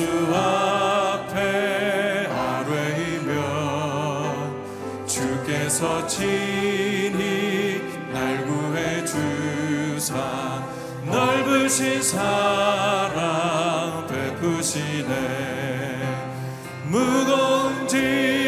주 앞에 아뢰면 주께서 친히 날 구해 주사 넓으신 사랑 베푸시네. 무거운 짐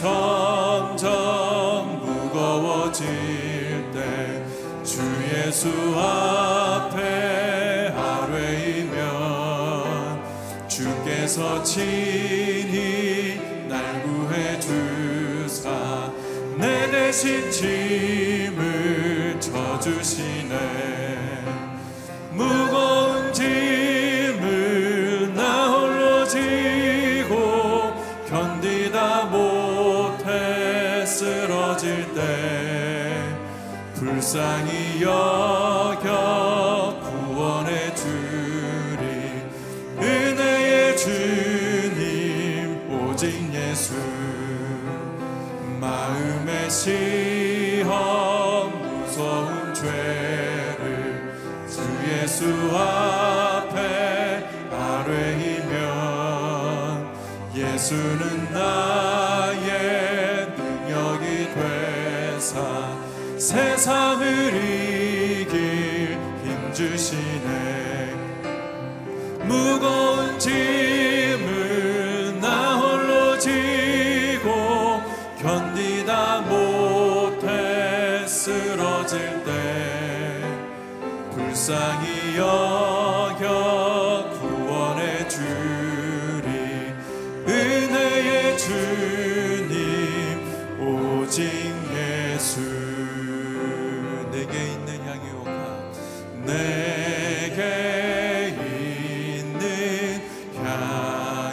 점점 무거워질 때 주 예수 앞에 아뢰이면 주께서 친히 날 구해 주사 내 대신 짐을 쳐주시 찾을 때 불쌍히 여겨 구원해 주리. 은혜의 주님 오직 예수. 마음의 시험 무서운 죄를 주 예수 앞에 아뢰이면 예수는 세상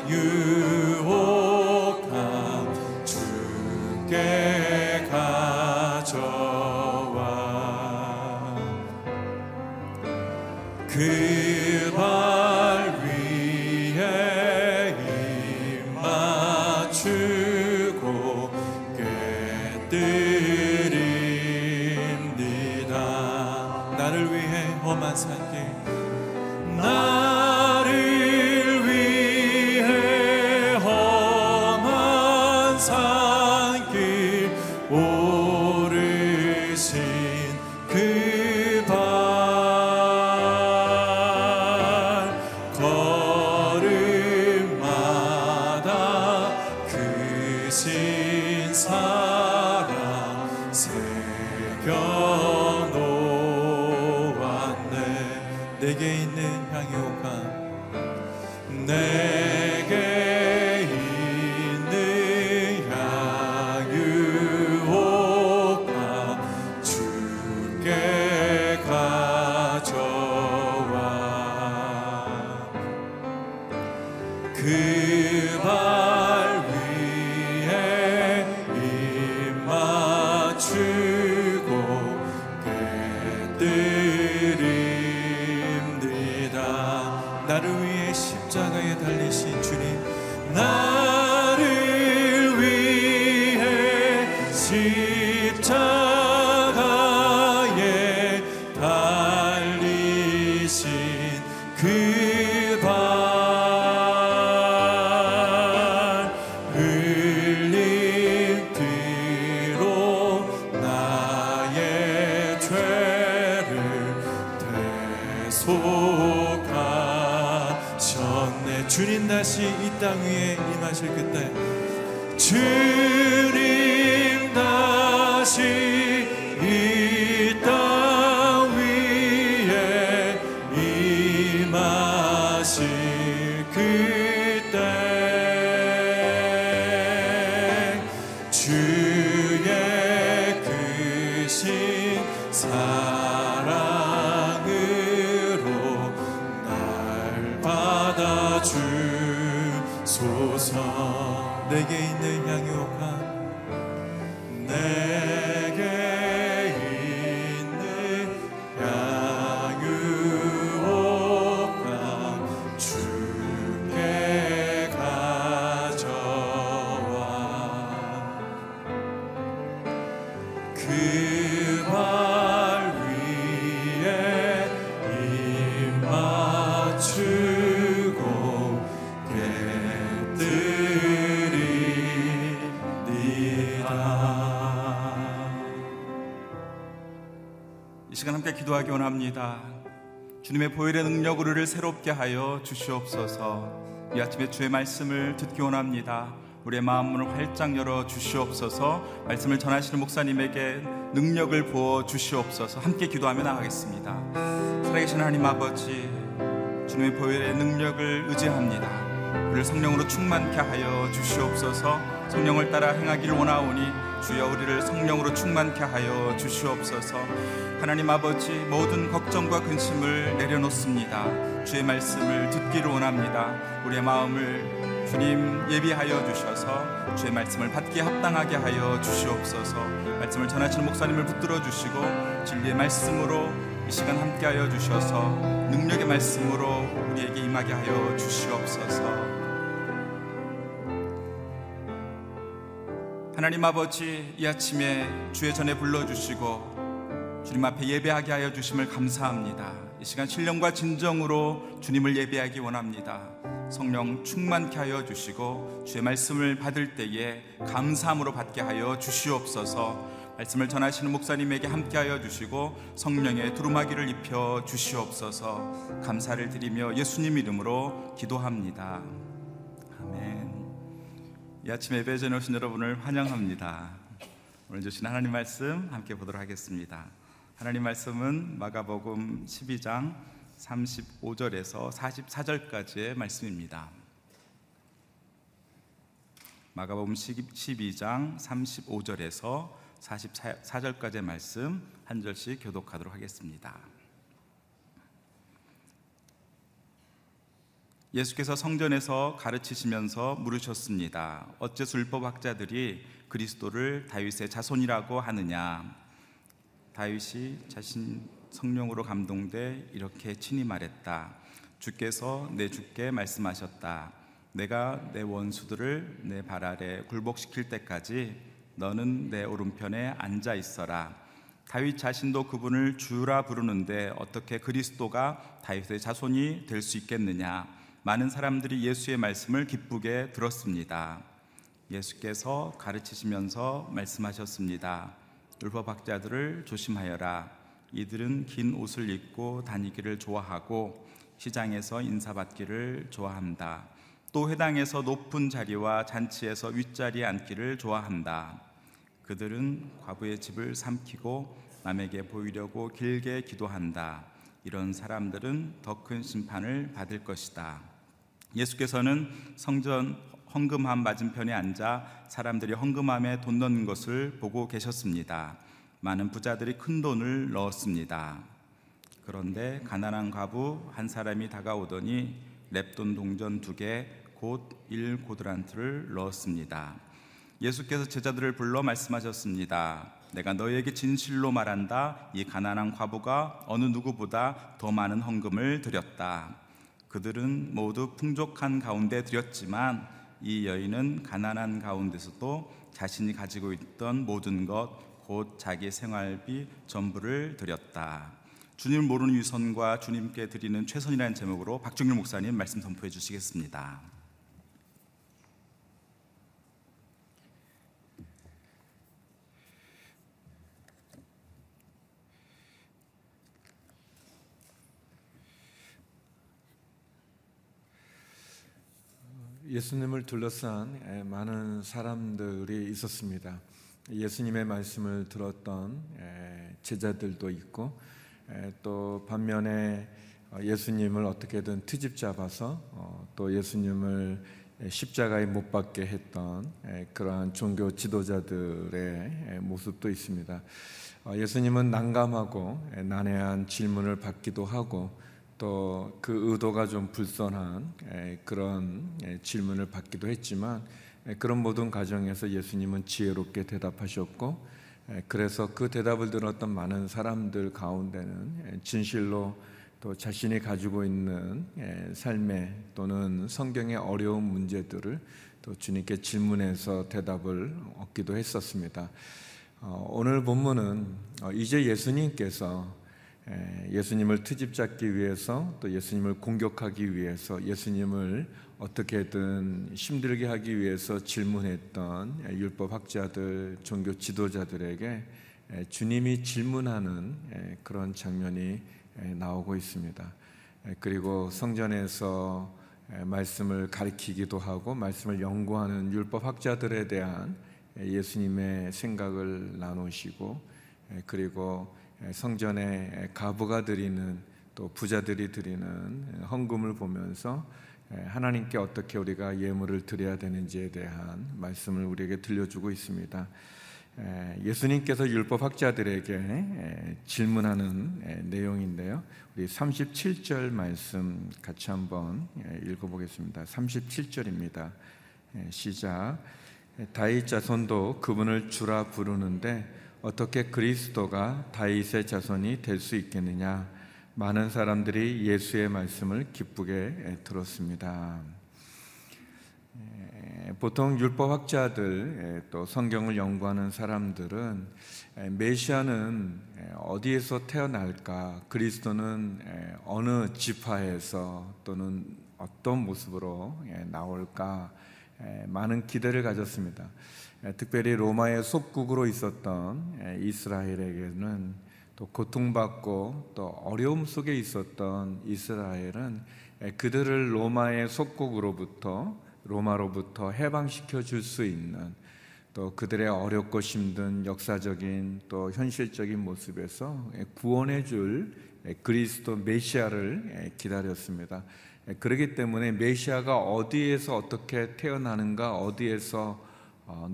you. 그 밤. 받아주소서. 내게 있는 양육함 내 주님의 보혈의 능력으로 우리를 새롭게 하여 주시옵소서. 이 아침에 주의 말씀을 듣기 원합니다. 우리의 마음을 활짝 열어 주시옵소서. 말씀을 전하시는 목사님에게 능력을 부어 주시옵소서. 함께 기도하며 나가겠습니다. 살아계신 하나님 아버지, 주님의 보혈의 능력을 의지합니다. 우리를 성령으로 충만케 하여 주시옵소서. 성령을 따라 행하기를 원하오니 주여 우리를 성령으로 충만케 하여 주시옵소서. 하나님 아버지 모든 걱정과 근심을 내려놓습니다. 주의 말씀을 듣기를 원합니다. 우리의 마음을 주님 예비하여 주셔서 주의 말씀을 받기에 합당하게 하여 주시옵소서. 말씀을 전하시는 목사님을 붙들어 주시고 진리의 말씀으로 이 시간 함께하여 주셔서 능력의 말씀으로 우리에게 임하게 하여 주시옵소서. 하나님 아버지 이 아침에 주의 전에 불러주시고 주님 앞에 예배하게 하여 주심을 감사합니다. 이 시간 신령과 진정으로 주님을 예배하기 원합니다. 성령 충만케 하여 주시고 주의 말씀을 받을 때에 감사함으로 받게 하여 주시옵소서. 말씀을 전하시는 목사님에게 함께하여 주시고 성령의 두루마기를 입혀 주시옵소서. 감사를 드리며 예수님 이름으로 기도합니다. 이 아침 예배에 전해 오신 여러분을 환영합니다. 오늘 주신 하나님 말씀 함께 보도록 하겠습니다. 하나님 말씀은 마가복음 12장 35절에서 44절까지의 말씀입니다. 마가복음 12장 35절에서 44절까지의 말씀 한 절씩 교독하도록 하겠습니다. 예수께서 성전에서 가르치시면서 물으셨습니다. 어째서 율법학자들이 그리스도를 다윗의 자손이라고 하느냐? 다윗이 자신 성령으로 감동돼 이렇게 친히 말했다. 주께서 내 주께 말씀하셨다. 내가 내 원수들을 내 발 아래 굴복시킬 때까지 너는 내 오른편에 앉아 있어라. 다윗 자신도 그분을 주라 부르는데 어떻게 그리스도가 다윗의 자손이 될 수 있겠느냐? 많은 사람들이 예수의 말씀을 기쁘게 들었습니다. 예수께서 가르치시면서 말씀하셨습니다. 율법학자들을 조심하여라. 이들은 긴 옷을 입고 다니기를 좋아하고 시장에서 인사받기를 좋아한다. 또 회당에서 높은 자리와 잔치에서 윗자리에 앉기를 좋아한다. 그들은 과부의 집을 삼키고 남에게 보이려고 길게 기도한다. 이런 사람들은 더 큰 심판을 받을 것이다. 예수께서는 성전 헌금함 맞은편에 앉아 사람들이 헌금함에 돈 넣는 것을 보고 계셨습니다. 많은 부자들이 큰 돈을 넣었습니다. 그런데 가난한 과부 한 사람이 다가오더니 랩돈 동전 두 개, 곧 1고드란트를 넣었습니다. 예수께서 제자들을 불러 말씀하셨습니다. 내가 너희에게 진실로 말한다. 이 가난한 과부가 어느 누구보다 더 많은 헌금을 드렸다. 그들은 모두 풍족한 가운데 드렸지만 이 여인은 가난한 가운데서도 자신이 가지고 있던 모든 것, 곧 자기 생활비 전부를 드렸다. 주님을 모르는 위선과 주님께 드리는 최선이라는 제목으로 박중률 목사님 말씀 선포해 주시겠습니다. 예수님을 둘러싼 에, 많은 사람들이 있었습니다. 예수님의 말씀을 들었던 에, 제자들도 있고 에, 또 반면에 어, 예수님을 어떻게든 트집 잡아서 어, 또 예수님을 십자가에 못 박게 했던 에, 그러한 종교 지도자들의 에, 모습도 있습니다. 어, 예수님은 난감하고 에, 난해한 질문을 받기도 하고 또 그 의도가 좀 불선한 에, 그런 에, 질문을 받기도 했지만 에, 그런 모든 과정에서 예수님은 지혜롭게 대답하셨고 에, 그래서 그 대답을 들었던 많은 사람들 가운데는 에, 진실로 또 자신이 가지고 있는 에, 삶의 또는 성경의 어려운 문제들을 또 주님께 질문해서 대답을 얻기도 했었습니다. 어, 오늘 본문은 어, 이제 예수님께서 에, 예수님을 트집 잡기 위해서 또 예수님을 공격하기 위해서 예수님을 어떻게든 힘들게 하기 위해서 질문했던 에, 율법 학자들, 종교 지도자들에게 에, 주님이 질문하는 에, 그런 장면이 에, 나오고 있습니다. 에, 그리고 성전에서 에, 말씀을 가리키기도 하고 말씀을 연구하는 율법 학자들에 대한 에, 예수님의 생각을 나누시고 에, 그리고 에, 성전에 가부가 드리는 또 부자들이 드리는 헌금을 보면서 에, 하나님께 어떻게 우리가 예물을 드려야 되는지에 대한 말씀을 우리에게 들려주고 있습니다. 에, 예수님께서 율법 학자들에게 에, 질문하는 에, 내용인데요. 우리 37절 말씀 같이 한번 에, 읽어보겠습니다. 37절입니다. 시작. 다윗 자손도 그분을 주라 부르는데 어떻게 그리스도가 다윗의 자손이 될 수 있겠느냐? 많은 사람들이 예수의 말씀을 기쁘게 들었습니다. 보통 율법 학자들 또 성경을 연구하는 사람들은 메시아는 어디에서 태어날까? 그리스도는 어느 지파에서 또는 어떤 모습으로 나올까? 많은 기대를 가졌습니다. 특별히 로마의 속국으로 있었던 이스라엘에게는 또 고통받고 또 어려움 속에 있었던 이스라엘은 그들을 로마의 속국으로부터 로마로부터 해방시켜 줄 수 있는 또 그들의 어렵고 힘든 역사적인 또 현실적인 모습에서 구원해 줄 그리스도 메시아를 기다렸습니다. 그렇기 때문에 메시아가 어디에서 어떻게 태어나는가, 어디에서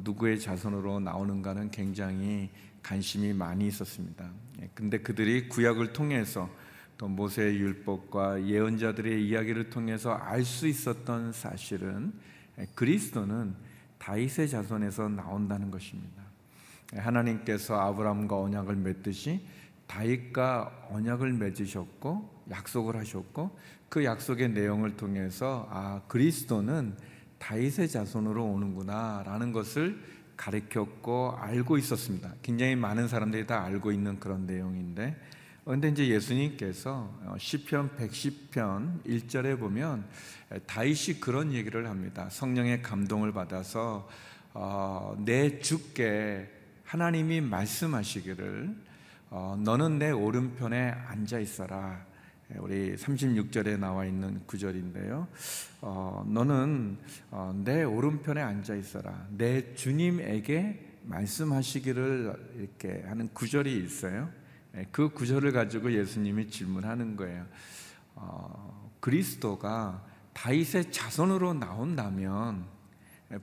누구의 자손으로 나오는가는 굉장히 관심이 많이 있었습니다. 근데 그들이 구약을 통해서 또 모세의 율법과 예언자들의 이야기를 통해서 알 수 있었던 사실은 그리스도는 다윗의 자손에서 나온다는 것입니다. 하나님께서 아브라함과 언약을 맺듯이 다윗과 언약을 맺으셨고 약속을 하셨고 그 약속의 내용을 통해서 아 그리스도는 다윗의 자손으로 오는구나라는 것을 가르쳤고 알고 있었습니다. 굉장히 많은 사람들이 다 알고 있는 그런 내용인데 그런데 이제 예수님께서 시편 110편 1절에 보면 다윗이 그런 얘기를 합니다. 성령의 감동을 받아서 어, 내 주께 하나님이 말씀하시기를 어, 너는 내 오른편에 앉아 있어라. 우리 36절에 나와 있는 구절인데요. 어, 너는 어, 내 오른편에 앉아 있어라. 내 주님에게 말씀하시기를 이렇게 하는 구절이 있어요. 그 구절을 가지고 예수님이 질문하는 거예요. 어, 그리스도가 다윗의 자손으로 나온다면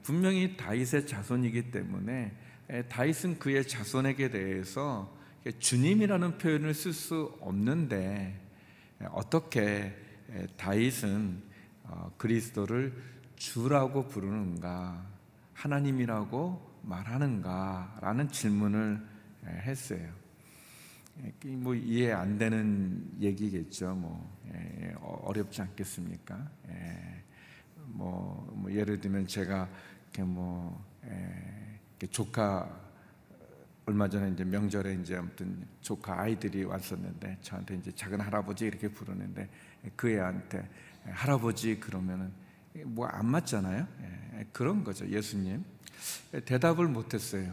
분명히 다윗의 자손이기 때문에 다윗은 그의 자손에게 대해서 주님이라는 표현을 쓸 수 없는데 어떻게 다윗은 어, 그리스도를 주라고 부르는가 하나님이라고 말하는가라는 질문을 했어요. 뭐 이해 안 되는 얘기겠죠. 뭐 어렵지 않겠습니까? 뭐, 뭐 예를 들면 제가 뭐 조카 얼마 전에 이제 명절에 이제 아무튼 조카 아이들이 왔었는데 저한테 이제 작은 할아버지 이렇게 부르는데 그 애한테 할아버지 그러면은 뭐 안 맞잖아요. 예, 그런 거죠. 예수님 대답을 못했어요.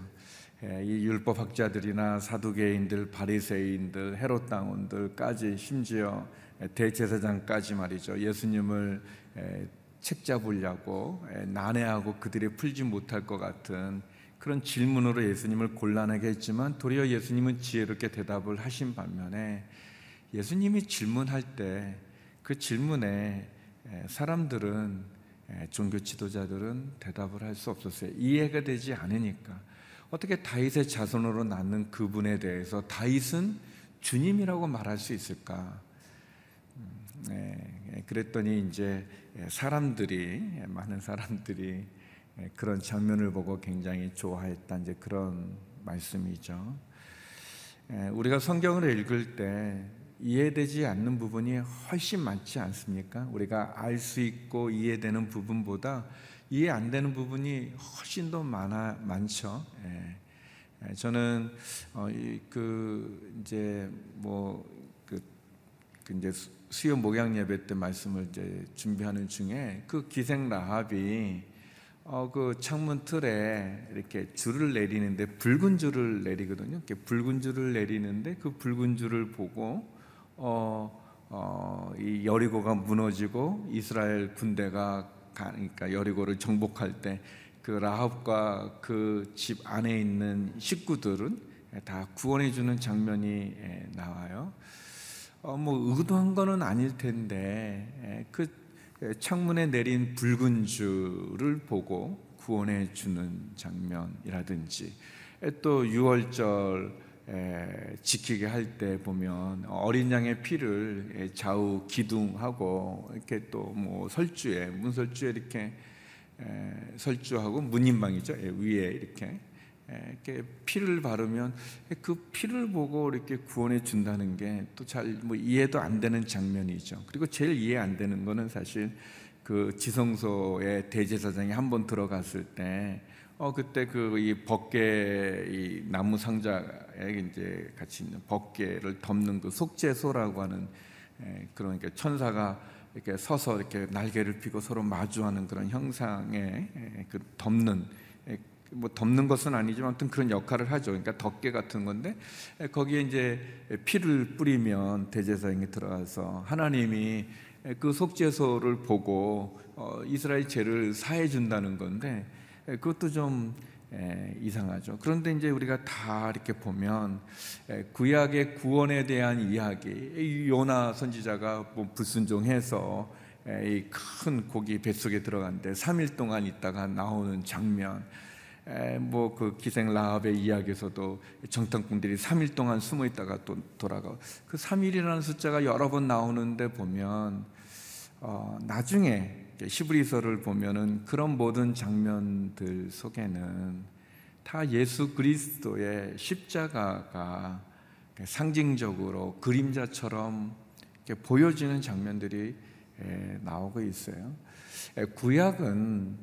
예, 이 율법 학자들이나 사두개인들, 바리새인들, 헤롯 당원들까지 심지어 대제사장까지 말이죠. 예수님을 책 잡으려고 난해하고 그들이 풀지 못할 것 같은 그런 질문으로 예수님을 곤란하게 했지만 도리어 예수님은 지혜롭게 대답을 하신 반면에 예수님이 질문할 때 그 질문에 사람들은 종교 지도자들은 대답을 할 수 없었어요. 이해가 되지 않으니까 어떻게 다윗의 자손으로 낳는 그분에 대해서 다윗은 주님이라고 말할 수 있을까? 네, 그랬더니 이제 사람들이 많은 사람들이 그런 장면을 보고 굉장히 좋아했다 이제 그런 말씀이죠. 우리가 성경을 읽을 때 이해되지 않는 부분이 훨씬 많지 않습니까? 우리가 알 수 있고 이해되는 부분보다 이해 안 되는 부분이 훨씬 더 많아 많죠. 예. 저는 어, 그 이제 뭐그 그 이제 수요 목양 예배 때 말씀을 이제 준비하는 중에 그 기생 라합이 어 그 창문 틀에 이렇게 줄을 내리는데 붉은 줄을 내리거든요. 이렇게 붉은 줄을 내리는데 그 붉은 줄을 보고 어, 어, 이 여리고가 무너지고 이스라엘 군대가 가니까 여리고를 정복할 때 그 라합과 그 집 안에 있는 식구들은 다 구원해 주는 장면이 예, 나와요. 어, 뭐 의도한 거는 아닐 텐데 예, 그 창문에 내린 붉은 줄을 보고 구원해 주는 장면이라든지 또 6월절 지키게 할 때 보면 어린 양의 피를 좌우 기둥하고 이렇게 또 뭐 설주에 문설주에 이렇게 설주하고 문인방이죠. 위에 이렇게 이렇게 피를 바르면 그 피를 보고 이렇게 구원해 준다는 게 또 잘 뭐 이해도 안 되는 장면이죠. 그리고 제일 이해 안 되는 거는 사실 그 지성소에 대제사장이 한 번 들어갔을 때 어 그때 그이 법계 이 나무 상자에 이제 같이 있는 법계를 덮는 그 속죄소라고 하는 에, 그러니까 천사가 이렇게 서서 이렇게 날개를 피고 서로 마주하는 그런 형상의 에, 그 덮는 에, 뭐 덮는 것은 아니지만 아무튼 그런 역할을 하죠. 그러니까 덮개 같은 건데 거기에 이제 피를 뿌리면 대제사장이 들어가서 하나님이 그 속죄소를 보고 어, 이스라엘 죄를 사해 준다는 건데 예, 그것도 좀 예, 이상하죠. 그런데 이제 우리가 다 이렇게 보면 예, 구약의 구원에 대한 이야기, 요나 선지자가 뭐 불순종해서 이 큰 고기 뱃속에 들어갔는데 3일 동안 있다가 나오는 장면, 뭐 그 기생 라합의 이야기에서도 정탐꾼들이 3일 동안 숨어 있다가 또 돌아가. 그 3일이라는 숫자가 여러 번 나오는데 보면 어, 나중에 히브리서를 보면은 그런 모든 장면들 속에는 다 예수 그리스도의 십자가가 상징적으로 그림자처럼 보여지는 장면들이 나오고 있어요. 구약은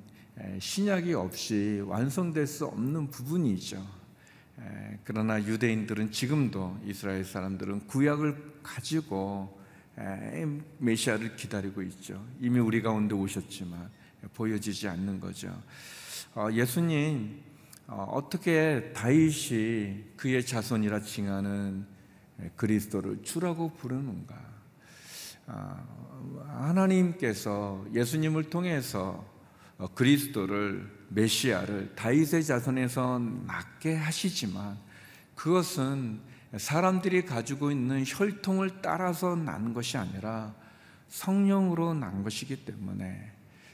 신약이 없이 완성될 수 없는 부분이죠. 그러나 유대인들은 지금도 이스라엘 사람들은 구약을 가지고 메시아를 기다리고 있죠. 이미 우리 가운데 오셨지만 보여지지 않는 거죠. 어, 예수님 어, 어떻게 다윗이 그의 자손이라 칭하는 그리스도를 주라고 부르는가? 어, 하나님께서 예수님을 통해서 그리스도를 메시아를 다윗의 자손에서 낳게 하시지만 그것은 사람들이 가지고 있는 혈통을 따라서 난 것이 아니라 성령으로 난 것이기 때문에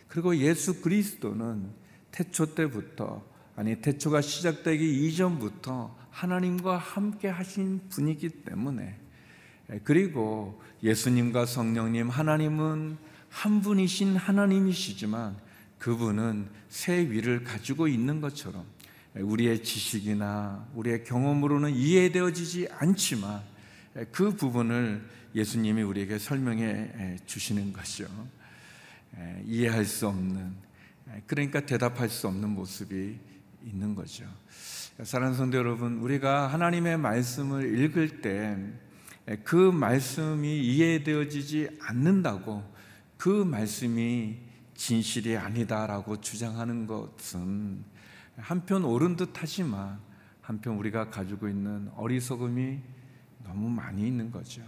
그리고 예수 그리스도는 태초 때부터 아니 태초가 시작되기 이전부터 하나님과 함께 하신 분이기 때문에 그리고 예수님과 성령님 하나님은 한 분이신 하나님이시지만 그분은 새 위를 가지고 있는 것처럼 우리의 지식이나 우리의 경험으로는 이해되어지지 않지만 그 부분을 예수님이 우리에게 설명해 주시는 것이죠. 이해할 수 없는 그러니까 대답할 수 없는 모습이 있는 거죠. 사랑하는 성도 여러분, 우리가 하나님의 말씀을 읽을 때 그 말씀이 이해되어지지 않는다고 그 말씀이 진실이 아니다라고 주장하는 것은 한편 옳은 듯 하지만 한편 우리가 가지고 있는 어리석음이 너무 많이 있는 거죠.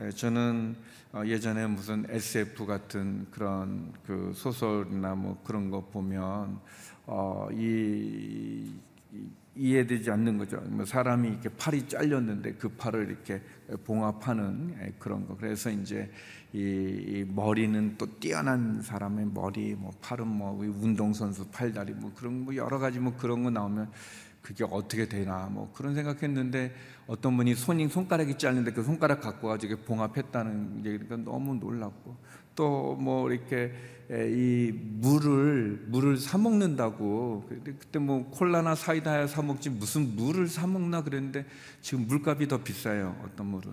에, 저는 어, 예전에 무슨 SF 같은 그런 그 소설이나 뭐 그런 거 보면 어, 이, 이 이해되지 않는 거죠. 뭐 사람이 이렇게 팔이 잘렸는데 그 팔을 이렇게 봉합하는 예, 그런 거. 그래서 이제 이, 이 머리는 또 뛰어난 사람의 머리, 뭐 팔은 뭐 운동 선수 팔다리 뭐 그런 뭐 여러 가지 뭐 그런 거 나오면 그게 어떻게 되나 뭐 그런 생각했는데 어떤 분이 손이 손가락이 짧는데 그 손가락 갖고 가지고 봉합했다는 얘기니까 너무 놀랐고 또 뭐 이렇게 이 물을 물을 사 먹는다고. 그때 뭐 콜라나 사이다야 사 먹지 무슨 물을 사 먹나 그랬는데 지금 물값이 더 비싸요 어떤 물은.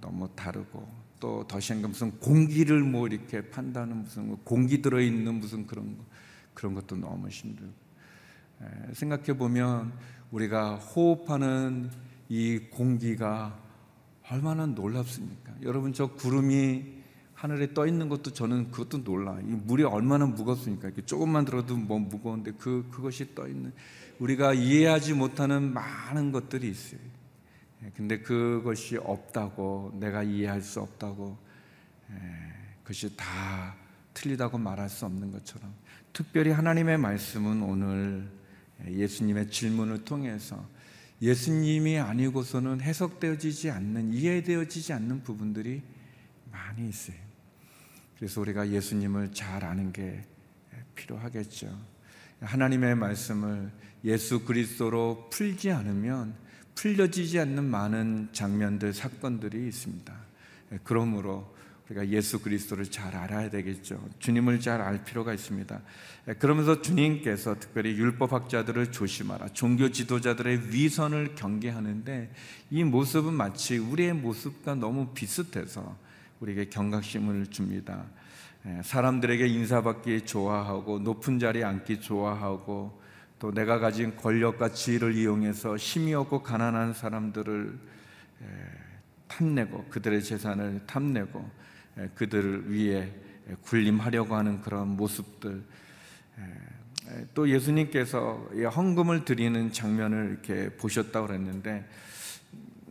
너무 다르고. 또 더시한가 무슨 공기를 뭐 이렇게 판다는 무슨 공기 들어 있는 무슨 그런 거 그런 것도 너무 힘들고. 생각해 보면 우리가 호흡하는 이 공기가 얼마나 놀랍습니까? 여러분 저 구름이 하늘에 떠 있는 것도 저는 그것도 놀라. 이 물이 얼마나 무겁습니까? 이렇게 조금만 들어도 뭐 무거운데 그 그것이 떠 있는 우리가 이해하지 못하는 많은 것들이 있어요. 예, 근데 그것이 없다고 내가 이해할 수 없다고 예, 그것이 다 틀리다고 말할 수 없는 것처럼 특별히 하나님의 말씀은 오늘 예수님의 질문을 통해서 예수님이 아니고서는 해석되어지지 않는 이해되어지지 않는 부분들이 많이 있어요. 그래서 우리가 예수님을 잘 아는 게 필요하겠죠. 하나님의 말씀을 예수 그리스도로 풀지 않으면 풀려지지 않는 많은 장면들, 사건들이 있습니다. 그러므로 우리가 예수 그리스도를 잘 알아야 되겠죠. 주님을 잘 알 필요가 있습니다. 그러면서 주님께서 특별히 율법학자들을 조심하라, 종교 지도자들의 위선을 경계하는데 이 모습은 마치 우리의 모습과 너무 비슷해서 우리에게 경각심을 줍니다. 사람들에게 인사받기 좋아하고 높은 자리에 앉기 좋아하고 또 내가 가진 권력과 지위를 이용해서 힘이 없고 가난한 사람들을 탐내고 그들의 재산을 탐내고 그들을 위해 군림하려고 하는 그런 모습들 또 예수님께서 헌금을 드리는 장면을 이렇게 보셨다고 그랬는데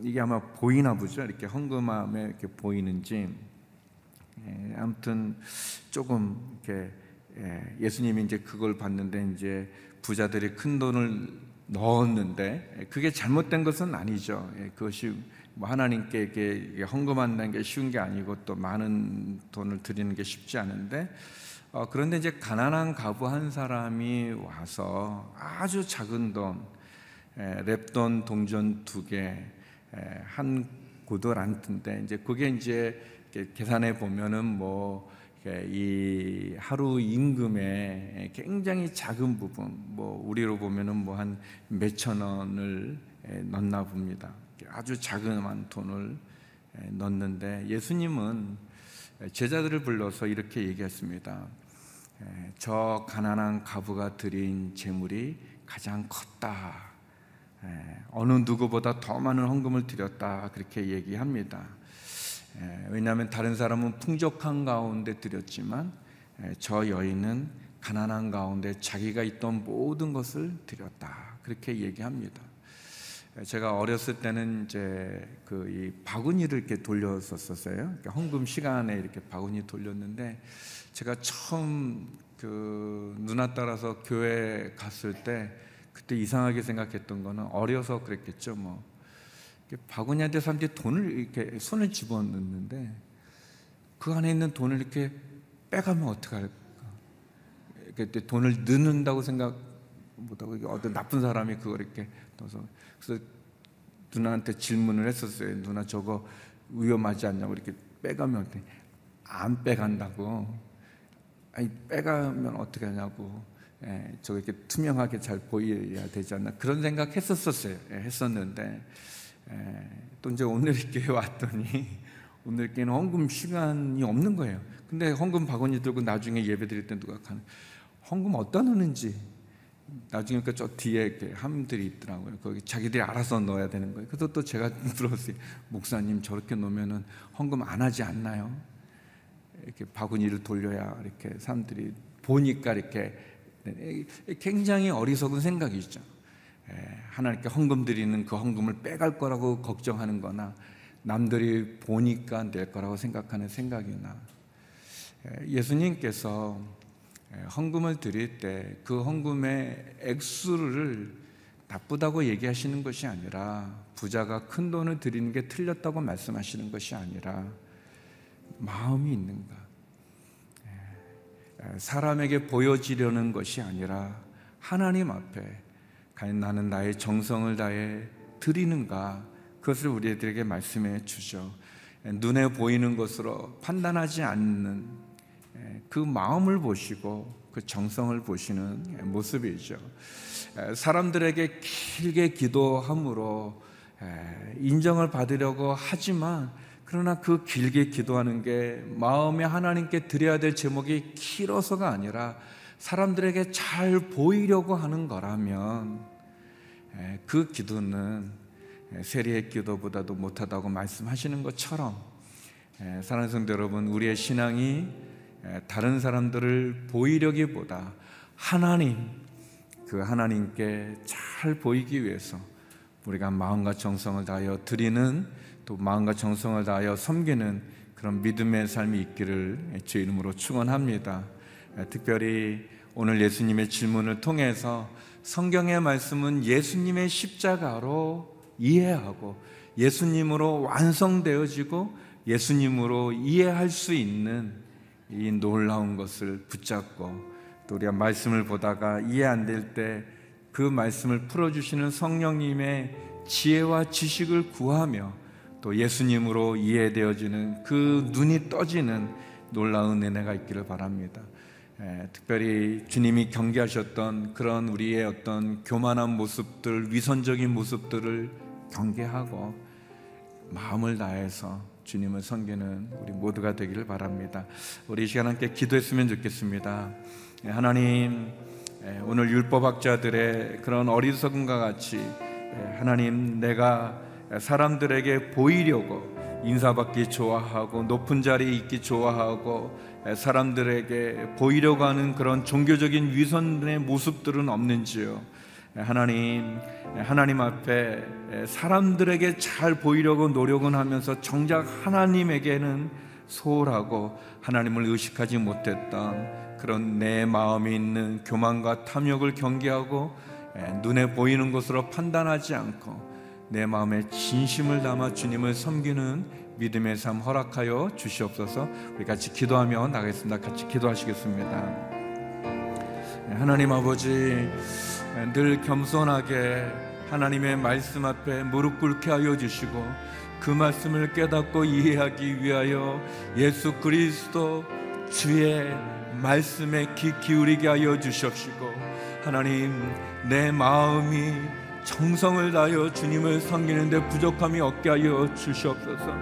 이게 아마 보이나 보죠 이렇게 헌금함에 이렇게 보이는지 아무튼 조금 이렇게 예수님이 이제 그걸 봤는데 이제 부자들이 큰 돈을 넣었는데 그게 잘못된 것은 아니죠. 그것이 뭐 하나님께 헌금한다는 게 쉬운 게 아니고 또 많은 돈을 드리는 게 쉽지 않은데 어, 그런데 이제 가난한 가부 한 사람이 와서 아주 작은 돈 에, 랩돈 동전 두 개 한 고도란트인데 이제 그게 이제 계산해 보면은 뭐 이 하루 임금의 굉장히 작은 부분, 뭐 우리로 보면은 뭐 한 몇천 원을 넣나 봅니다. 아주 자그마한 돈을 넣는데 예수님은 제자들을 불러서 이렇게 얘기했습니다. 저 가난한 가부가 드린 재물이 가장 컸다. 어느 누구보다 더 많은 헌금을 드렸다. 그렇게 얘기합니다. 왜냐하면 다른 사람은 풍족한 가운데 드렸지만 저 여인은 가난한 가운데 자기가 있던 모든 것을 드렸다. 그렇게 얘기합니다. 제가 어렸을 때는 이제 그 이 바구니를 이렇게 돌렸었어요. 헌금 시간에 이렇게 바구니 돌렸는데 제가 처음 그 누나 따라서 교회 갔을 때 그때 이상하게 생각했던 거는 어려서 그랬겠죠. 뭐 바구니한테 사람들이 돈을 이렇게 손을 집어넣는데 그 안에 있는 돈을 이렇게 빼가면 어떡할까? 이렇게 돈을 넣는다고 생각 못하고 어떤 나쁜 사람이 그걸 이렇게 넣어서 그래서 누나한테 질문을 했었어요. 누나 저거 위험하지 않냐고 이렇게 빼가면 안 빼간다고. 아니 빼가면 어떻게 하냐고. 예, 저거 이렇게 투명하게 잘 보여야 되지 않나 그런 생각 했었었어요. 예, 했었는데 예, 또 이제 오늘 교회 왔더니 오늘 교회는 헌금 시간이 없는 거예요. 근데 헌금 바구니 들고 나중에 예배 드릴 때 누가 가는 헌금 어디다 넣는지 나중에 그저 뒤에 이렇게 함들이 있더라고요. 거기 자기들이 알아서 넣어야 되는 거예요. 그래서 또 제가 물었어요. 목사님 저렇게 놓으면은 헌금 안 하지 않나요? 이렇게 바구니를 돌려야 이렇게 사람들이 보니까 이렇게 굉장히 어리석은 생각이죠. 하나님께 헌금 드리는 그 헌금을 빼갈 거라고 걱정하는 거나 남들이 보니까 될 거라고 생각하는 생각이 나. 예수님께서 헌금을 드릴 때 그 헌금의 액수를 나쁘다고 얘기하시는 것이 아니라 부자가 큰 돈을 드리는 게 틀렸다고 말씀하시는 것이 아니라 마음이 있는가. 사람에게 보여지려는 것이 아니라 하나님 앞에 나는 나의 정성을 다해 드리는가 그것을 우리들에게 말씀해 주죠. 눈에 보이는 것으로 판단하지 않는 그 마음을 보시고 그 정성을 보시는 모습이죠. 사람들에게 길게 기도함으로 인정을 받으려고 하지만 그러나 그 길게 기도하는 게 마음에 하나님께 드려야 될 제목이 길어서가 아니라 사람들에게 잘 보이려고 하는 거라면 그 기도는 세리의 기도보다도 못하다고 말씀하시는 것처럼 사랑하는 성도 여러분 우리의 신앙이 다른 사람들을 보이려기보다 하나님 그 하나님께 잘 보이기 위해서 우리가 마음과 정성을 다하여 드리는 또 마음과 정성을 다하여 섬기는 그런 믿음의 삶이 있기를 주 이름으로 축원합니다. 특별히 오늘 예수님의 질문을 통해서 성경의 말씀은 예수님의 십자가로 이해하고 예수님으로 완성되어지고 예수님으로 이해할 수 있는 이 놀라운 것을 붙잡고 또 우리가 말씀을 보다가 이해 안 될 때 그 말씀을 풀어주시는 성령님의 지혜와 지식을 구하며 또 예수님으로 이해되어지는 그 눈이 떠지는 놀라운 은혜가 있기를 바랍니다. 에, 특별히 주님이 경계하셨던 그런 우리의 어떤 교만한 모습들, 위선적인 모습들을 경계하고 마음을 다해서 주님을 섬기는 우리 모두가 되기를 바랍니다. 우리 이 시간 함께 기도했으면 좋겠습니다. 하나님, 오늘 율법학자들의 그런 어리석음과 같이 하나님 내가 사람들에게 보이려고 인사받기 좋아하고 높은 자리에 있기 좋아하고 사람들에게 보이려고 하는 그런 종교적인 위선의 모습들은 없는지요. 하나님, 하나님 앞에 사람들에게 잘 보이려고 노력은 하면서 정작 하나님에게는 소홀하고 하나님을 의식하지 못했던 그런 내 마음에 있는 교만과 탐욕을 경계하고 눈에 보이는 것으로 판단하지 않고 내 마음에 진심을 담아 주님을 섬기는 믿음의 삶 허락하여 주시옵소서. 우리 같이 기도하며 나가겠습니다. 같이 기도하시겠습니다. 하나님 아버지 늘 겸손하게 하나님의 말씀 앞에 무릎 꿇게 하여 주시고 그 말씀을 깨닫고 이해하기 위하여 예수 그리스도 주의 말씀에 귀 기울이게 하여 주십시고 하나님 내 마음이 정성을 다하여 주님을 섬기는데 부족함이 없게 하여 주시옵소서.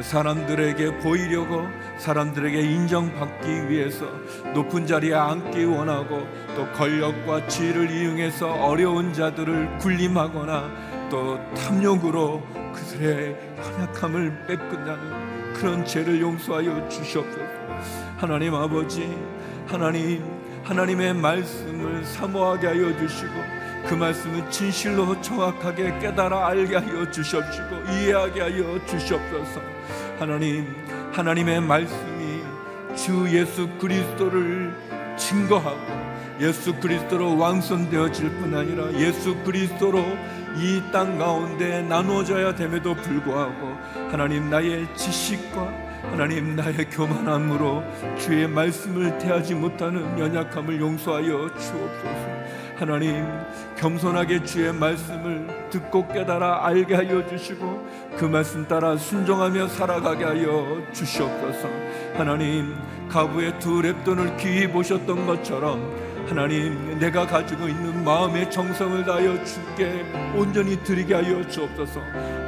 사람들에게 보이려고 사람들에게 인정받기 위해서 높은 자리에 앉기 원하고 또 권력과 지위를 이용해서 어려운 자들을 군림하거나 또 탐욕으로 그들의 연약함을 뺏긴다는 그런 죄를 용서하여 주시옵소서. 하나님 아버지, 하나님, 하나님의 말씀을 사모하게 하여 주시고 그 말씀은 진실로 정확하게 깨달아 알게 하여 주시옵시고 이해하게 하여 주시옵소서. 하나님, 하나님의 말씀이 주 예수 그리스도를 증거하고 예수 그리스도로 완성되어질 뿐 아니라 예수 그리스도로 이 땅 가운데 나누어져야 됨에도 불구하고 하나님 나의 지식과 하나님 나의 교만함으로 주의 말씀을 대하지 못하는 연약함을 용서하여 주옵소서. 하나님 겸손하게 주의 말씀을 듣고 깨달아 알게 하여 주시고 그 말씀 따라 순종하며 살아가게 하여 주시옵소서. 하나님 가부의 두 랩돈을 귀히 보셨던 것처럼 하나님 내가 가지고 있는 마음의 정성을 다하여 주께 온전히 드리게 하여 주옵소서.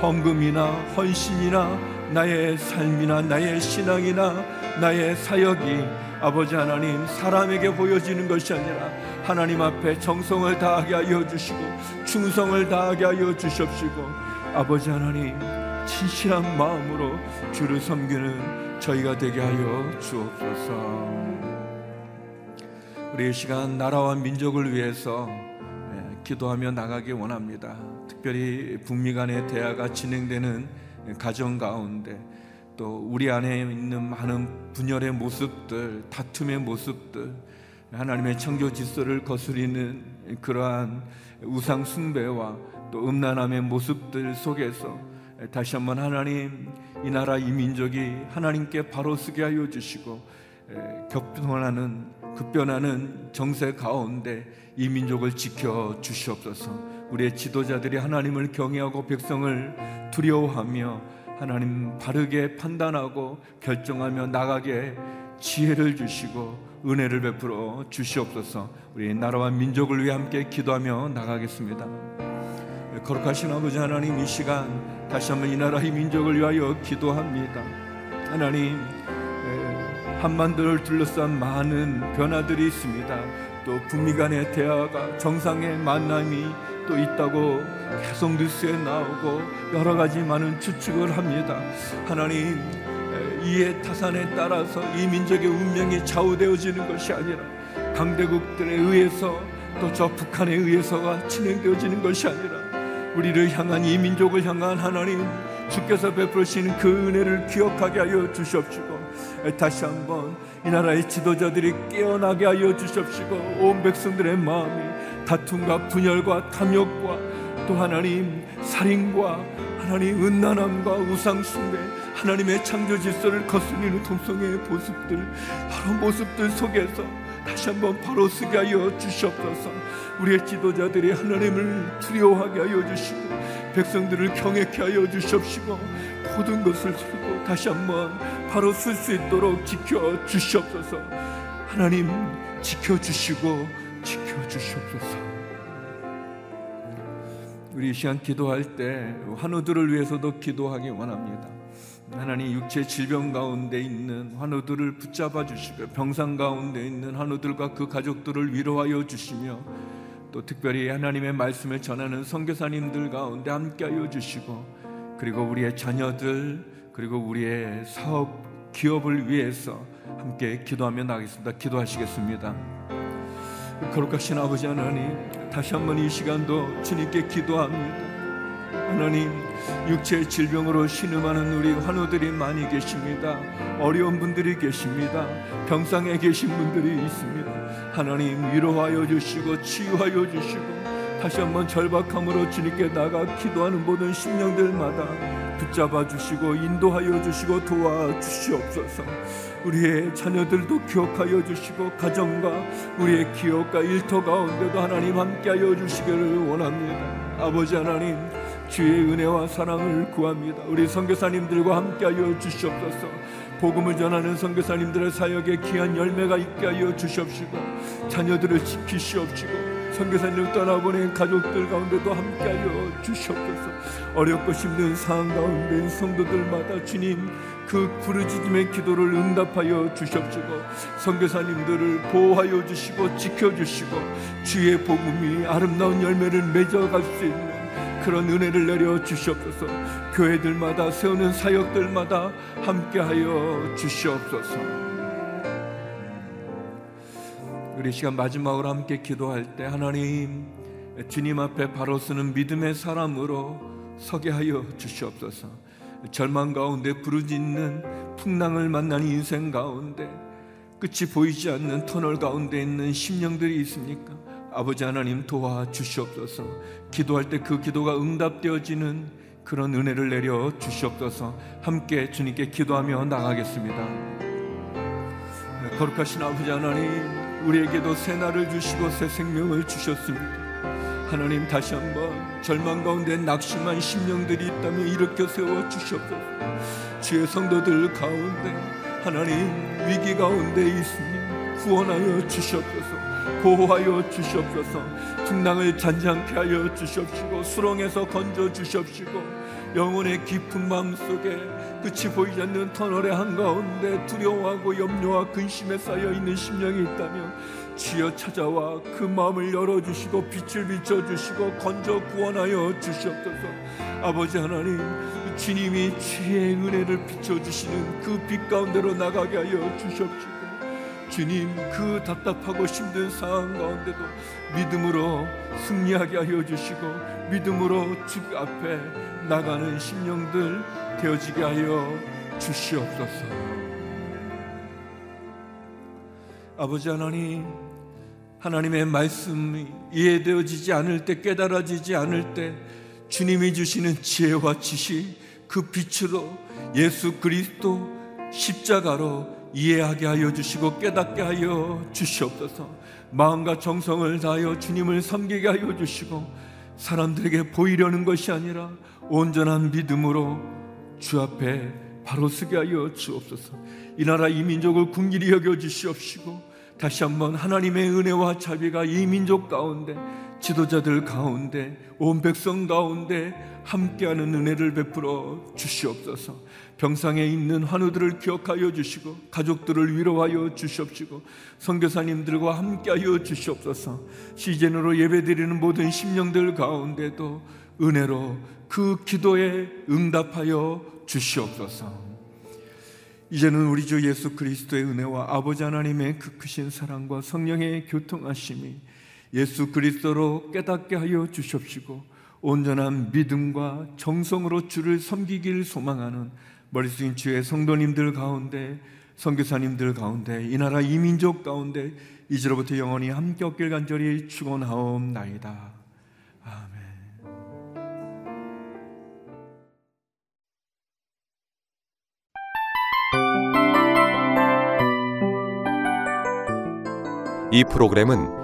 헌금이나 헌신이나 나의 삶이나 나의 신앙이나 나의 사역이 아버지 하나님 사람에게 보여지는 것이 아니라 하나님 앞에 정성을 다하게 하여 주시고 충성을 다하게 하여 주십시고 아버지 하나님 진실한 마음으로 주를 섬기는 저희가 되게 하여 주옵소서. 우리 시간 나라와 민족을 위해서 기도하며 나가기 원합니다. 특별히 북미 간의 대화가 진행되는 가정 가운데 또 우리 안에 있는 많은 분열의 모습들, 다툼의 모습들, 하나님의 창조 질서를 거스리는 그러한 우상 숭배와 또 음란함의 모습들 속에서 다시 한번 하나님 이 나라 이 민족이 하나님께 바로 서게 하여 주시고 격변하는 급변하는 정세 가운데 이 민족을 지켜 주시옵소서. 우리의 지도자들이 하나님을 경외하고 백성을 두려워하며 하나님 바르게 판단하고 결정하며 나가게 지혜를 주시고 은혜를 베풀어 주시옵소서. 우리 나라와 민족을 위해 함께 기도하며 나가겠습니다. 거룩하신 아버지 하나님 이 시간 다시 한번 이 나라 이 민족을 위하여 기도합니다. 하나님 한반도를 둘러싼 많은 변화들이 있습니다. 또 북미 간의 대화가 정상의 만남이 또 있다고 계속 뉴스에 나오고 여러 가지 많은 추측을 합니다. 하나님 이해 타산에 따라서 이 민족의 운명이 좌우되어지는 것이 아니라 강대국들에 의해서 또 저 북한에 의해서가 진행되어지는 것이 아니라 우리를 향한 이 민족을 향한 하나님 주께서 베푸시는 그 은혜를 기억하게 하여 주시옵시고 다시 한번 이 나라의 지도자들이 깨어나게 하여 주시옵시고 온 백성들의 마음이 다툼과 분열과 탐욕과 또 하나님 살인과 하나님 은난함과 우상숭배 하나님의 창조 질서를 거스리는 동성애의 모습들 여러 모습들 속에서 다시 한번 바로 쓰게 하여 주시옵소서 우리의 지도자들이 하나님을 두려워하게 하여 주시고 백성들을 경외케 하여 주시옵시고 모든 것을 들고 다시 한번 바로 쓸 수 있도록 지켜 주시옵소서. 하나님 지켜 주시고 지켜 주시옵소서. 우리 시간 기도할 때 환우들을 위해서도 기도하기 원합니다. 하나님 육체 질병 가운데 있는 환우들을 붙잡아 주시고 병상 가운데 있는 환우들과 그 가족들을 위로하여 주시며 또 특별히 하나님의 말씀을 전하는 선교사님들 가운데 함께하여 주시고 그리고 우리의 자녀들 그리고 우리의 사업 기업을 위해서 함께 기도하며 나가겠습니다. 기도하시겠습니다. 거룩하신 아버지 하나님, 다시 한번 이 시간도 주님께 기도합니다. 하나님, 육체의 질병으로 신음하는 우리 환우들이 많이 계십니다. 어려운 분들이 계십니다. 병상에 계신 분들이 있습니다. 하나님 위로하여 주시고 치유하여 주시고 다시 한번 절박함으로 주님께 나가 기도하는 모든 심령들마다 붙잡아 주시고 인도하여 주시고 도와 주시옵소서. 우리의 자녀들도 기억하여 주시고 가정과 우리의 기업과 일터 가운데도 하나님 함께하여 주시기를 원합니다. 아버지 하나님 주의 은혜와 사랑을 구합니다. 우리 선교사님들과 함께하여 주시옵소서. 복음을 전하는 선교사님들의 사역에 귀한 열매가 있게 하여 주시옵시고 자녀들을 지키시옵시고 선교사님을 떠나보낸 가족들 가운데도 함께하여 주시옵소서. 어렵고 힘든 상황 가운데 성도들마다 주님 그 부르짖음의 기도를 응답하여 주시옵시고 선교사님들을 보호하여 주시고 지켜주시고 주의 복음이 아름다운 열매를 맺어갈 수 있는 그런 은혜를 내려 주시옵소서. 교회들마다 세우는 사역들마다 함께하여 주시옵소서 우리 시간 마지막으로 함께 기도할 때 하나님 주님 앞에 바로 서는 믿음의 사람으로 서게 하여 주시옵소서. 절망 가운데 부르짖는 풍랑을 만나는 인생 가운데 끝이 보이지 않는 터널 가운데 있는 심령들이 있습니까? 아버지 하나님 도와 주시옵소서. 기도할 때 그 기도가 응답되어지는 그런 은혜를 내려 주시옵소서. 함께 주님께 기도하며 나가겠습니다. 거룩하신 아버지 하나님 우리에게도 새 날을 주시고 새 생명을 주셨습니다. 하나님 다시 한번 절망 가운데 낙심한 심령들이 있다면 일으켜 세워 주시옵소서. 주의 성도들 가운데 하나님 위기 가운데 있으니 구원하여 주시옵소서. 보호하여 주시옵소서. 풍랑을 잔잔케 하여 주시옵시고 수렁에서 건져 주시옵시고 영혼의 깊은 마음 속에 끝이 보이지 않는 터널의 한가운데 두려워하고 염려와 근심에 쌓여 있는 심령이 있다면 주여 찾아와 그 마음을 열어주시고 빛을 비춰주시고 건져 구원하여 주시옵소서. 아버지 하나님 주님이 주의 은혜를 비춰주시는 그 빛 가운데로 나가게 하여 주시옵시고 주님 그 답답하고 힘든 상황 가운데도 믿음으로 승리하게 하여 주시고 믿음으로 주 앞에 나가는 심령들 되어지게 하여 주시옵소서. 아버지 하나님, 하나님의 말씀이 이해되어지지 않을 때, 깨달아지지 않을 때, 주님이 주시는 지혜와 지식, 그 빛으로 예수 그리스도 십자가로 이해하게 하여 주시고 깨닫게 하여 주시옵소서. 마음과 정성을 다하여 주님을 섬기게 하여 주시고 사람들에게 보이려는 것이 아니라 온전한 믿음으로 주 앞에 바로 서게 하여 주옵소서. 이 나라 이 민족을 궁길히 여겨 주시옵시고 다시 한번 하나님의 은혜와 자비가 이 민족 가운데 지도자들 가운데 온 백성 가운데 함께하는 은혜를 베풀어 주시옵소서. 병상에 있는 환우들을 기억하여 주시고 가족들을 위로하여 주시옵시고 선교사님들과 함께하여 주시옵소서. 시즌으로 예배드리는 모든 심령들 가운데도 은혜로 그 기도에 응답하여 주시옵소서. 이제는 우리 주 예수 그리스도의 은혜와 아버지 하나님의 그 크신 사랑과 성령의 교통하심이 예수 그리스도로 깨닫게 하여 주십시고 온전한 믿음과 정성으로 주를 섬기길 소망하는 머리 숙인 주의 성도님들 가운데 선교사님들 가운데 이 나라 이 민족 가운데 이제로부터 영원히 함께 없길 간절히 축원하옵나이다. 아멘. 이 프로그램은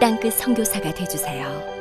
땅끝 선교사가 되주세요.